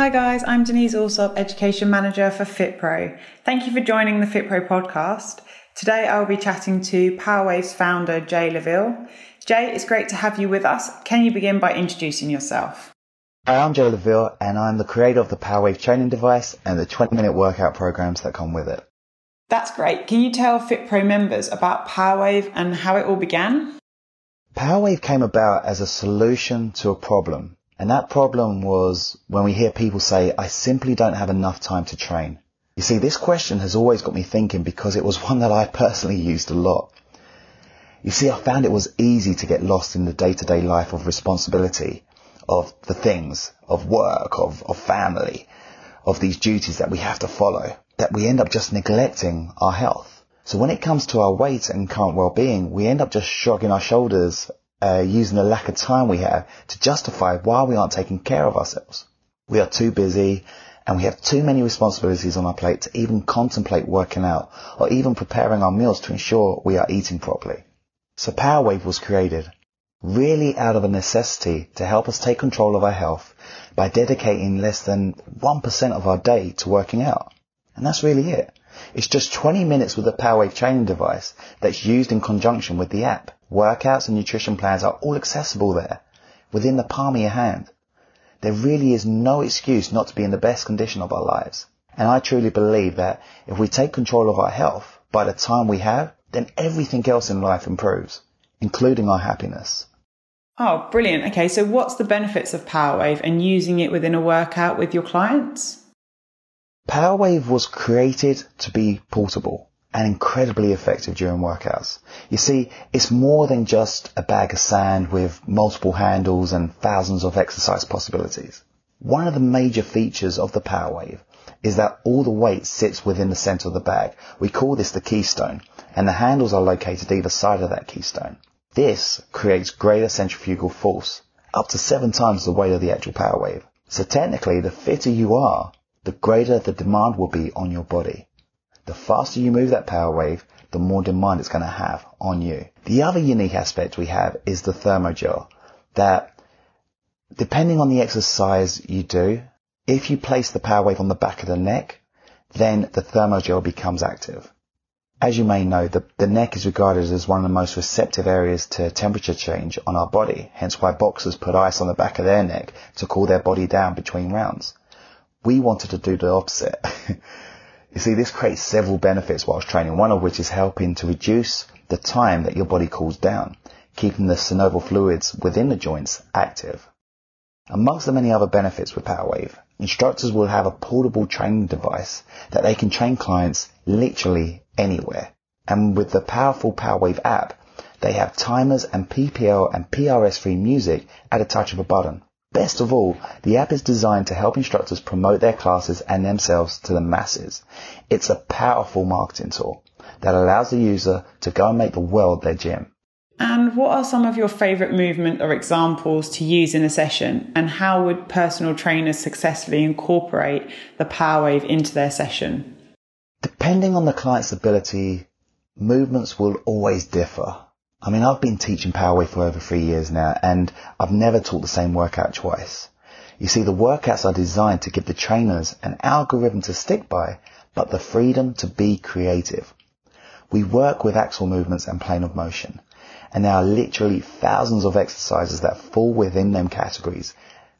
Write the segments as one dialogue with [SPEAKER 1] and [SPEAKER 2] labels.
[SPEAKER 1] Hi guys, I'm Denise Alsop, Education Manager for FitPro. Thank you for joining the FitPro podcast. Today I'll be chatting to PowerWave's founder, Jay Laville. Jay, it's great to have you with us. Can you begin by introducing yourself?
[SPEAKER 2] Hi, I'm Jay Laville and I'm the creator of the PowerWave training device and the 20 minute workout programs that come with it.
[SPEAKER 1] That's great. Can you tell FitPro members about PowerWave and how it all began?
[SPEAKER 2] PowerWave came about as a solution to a problem. And that problem was when we hear people say, I simply don't have enough time to train. You see, this question has always got me thinking because it was one that I personally used a lot. You see, I found it was easy to get lost in the day-to-day life of responsibility, of the things, of work, of, of family, of these duties that we have to follow, that we end up just neglecting our health. So when it comes to our weight and current well-being, we end up just shrugging our shoulders uh, using the lack of time we have to justify why we aren't taking care of ourselves. We are too busy and we have too many responsibilities on our plate to even contemplate working out or even preparing our meals to ensure we are eating properly. So PowerWave was created really out of a necessity to help us take control of our health by dedicating less than 1% of our day to working out. And that's really it. It's just 20 minutes with the PowerWave training device that's used in conjunction with the app. Workouts and nutrition plans are all accessible there, within the palm of your hand. There really is no excuse not to be in the best condition of our lives. And I truly believe that if we take control of our health by the time we have, then everything else in life improves, including our happiness.
[SPEAKER 1] Oh, brilliant. Okay, so what's the benefits of PowerWave and using it within a workout with your clients?
[SPEAKER 2] PowerWave was created to be portable and incredibly effective during workouts. You see, it's more than just a bag of sand with multiple handles and thousands of exercise possibilities. One of the major features of the PowerWave is that all the weight sits within the center of the bag. We call this the keystone, and the handles are located either side of that keystone. This creates greater centrifugal force, up to seven times the weight of the actual PowerWave. So technically, the fitter you are, the greater the demand will be on your body. The faster you move that power wave, the more demand it's going to have on you. The other unique aspect we have is the thermogel that depending on the exercise you do, if you place the power wave on the back of the neck, then the thermogel becomes active. As you may know, the, the neck is regarded as one of the most receptive areas to temperature change on our body, hence why boxers put ice on the back of their neck to cool their body down between rounds. We wanted to do the opposite. you see, this creates several benefits whilst training, one of which is helping to reduce the time that your body cools down, keeping the synovial fluids within the joints active. Amongst the many other benefits with PowerWave, instructors will have a portable training device that they can train clients literally anywhere. And with the powerful PowerWave app, they have timers and PPL and PRS free music at a touch of a button. Best of all, the app is designed to help instructors promote their classes and themselves to the masses. It's a powerful marketing tool that allows the user to go and make the world their gym.
[SPEAKER 1] And what are some of your favourite movement or examples to use in a session? And how would personal trainers successfully incorporate the PowerWave into their session?
[SPEAKER 2] Depending on the client's ability, movements will always differ. I mean, I've been teaching Powerwave for over three years now, and I've never taught the same workout twice. You see, the workouts are designed to give the trainers an algorithm to stick by, but the freedom to be creative. We work with axial movements and plane of motion, and there are literally thousands of exercises that fall within them categories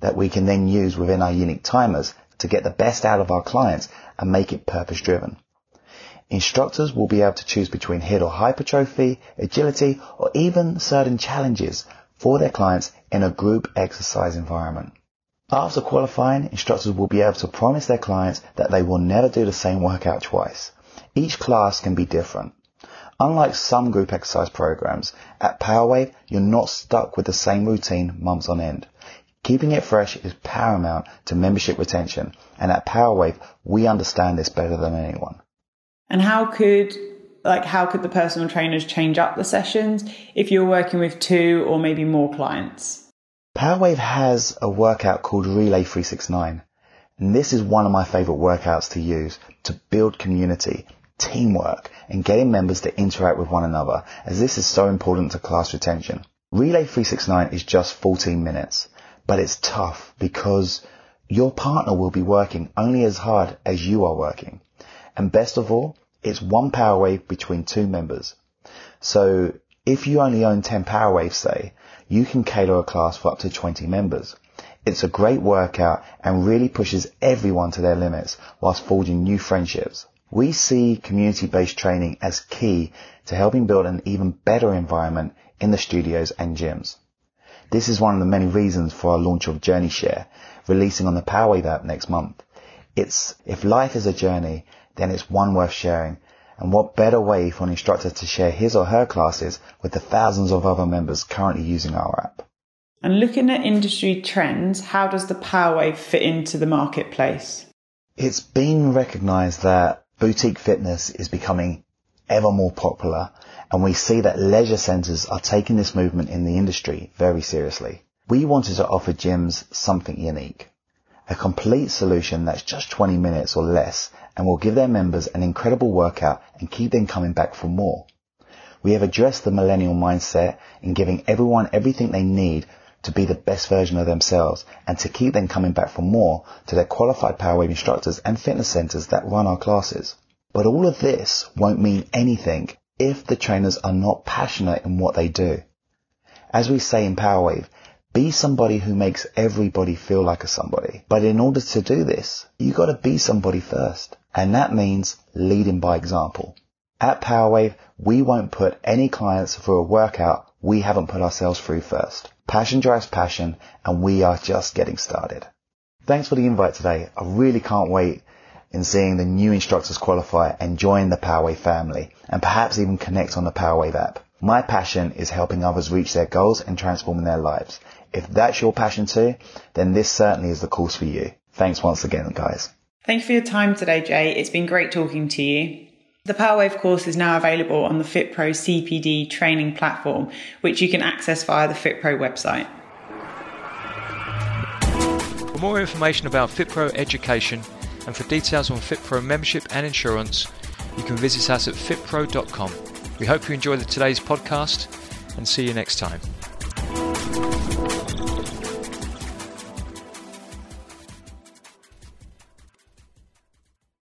[SPEAKER 2] that we can then use within our unique timers to get the best out of our clients and make it purpose driven. Instructors will be able to choose between HIIT or hypertrophy, agility, or even certain challenges for their clients in a group exercise environment. After qualifying, instructors will be able to promise their clients that they will never do the same workout twice. Each class can be different. Unlike some group exercise programs, at PowerWave, you're not stuck with the same routine months on end. Keeping it fresh is paramount to membership retention, and at PowerWave, we understand this better than anyone.
[SPEAKER 1] And how could like how could the personal trainers change up the sessions if you're working with two or maybe more clients?
[SPEAKER 2] Powerwave has a workout called Relay 369. And this is one of my favorite workouts to use to build community, teamwork, and getting members to interact with one another, as this is so important to class retention. Relay 369 is just 14 minutes, but it's tough because your partner will be working only as hard as you are working. And best of all, it's one power wave between two members. So if you only own 10 power waves, say, you can cater a class for up to 20 members. It's a great workout and really pushes everyone to their limits whilst forging new friendships. We see community-based training as key to helping build an even better environment in the studios and gyms. This is one of the many reasons for our launch of Journey Share, releasing on the Powerwave app next month. It's, if life is a journey, then it's one worth sharing. And what better way for an instructor to share his or her classes with the thousands of other members currently using our app?
[SPEAKER 1] And looking at industry trends, how does the Powerwave fit into the marketplace?
[SPEAKER 2] It's been recognized that boutique fitness is becoming ever more popular and we see that leisure centers are taking this movement in the industry very seriously. We wanted to offer gyms something unique. A complete solution that's just 20 minutes or less and will give their members an incredible workout and keep them coming back for more. We have addressed the millennial mindset in giving everyone everything they need to be the best version of themselves and to keep them coming back for more to their qualified powerwave instructors and fitness centers that run our classes. But all of this won't mean anything if the trainers are not passionate in what they do. As we say in Powerwave, be somebody who makes everybody feel like a somebody. But in order to do this, you gotta be somebody first. And that means leading by example. At Powerwave, we won't put any clients through a workout we haven't put ourselves through first. Passion drives passion, and we are just getting started. Thanks for the invite today. I really can't wait in seeing the new instructors qualify and join the Powerwave family, and perhaps even connect on the Powerwave app. My passion is helping others reach their goals and transforming their lives. If that's your passion too, then this certainly is the course for you. Thanks once again, guys.
[SPEAKER 1] Thank you for your time today, Jay. It's been great talking to you. The Powerwave course is now available on the FitPro CPD training platform, which you can access via the FitPro website.
[SPEAKER 3] For more information about FitPro education and for details on FitPro membership and insurance, you can visit us at fitpro.com. We hope you enjoyed today's podcast and see you next time.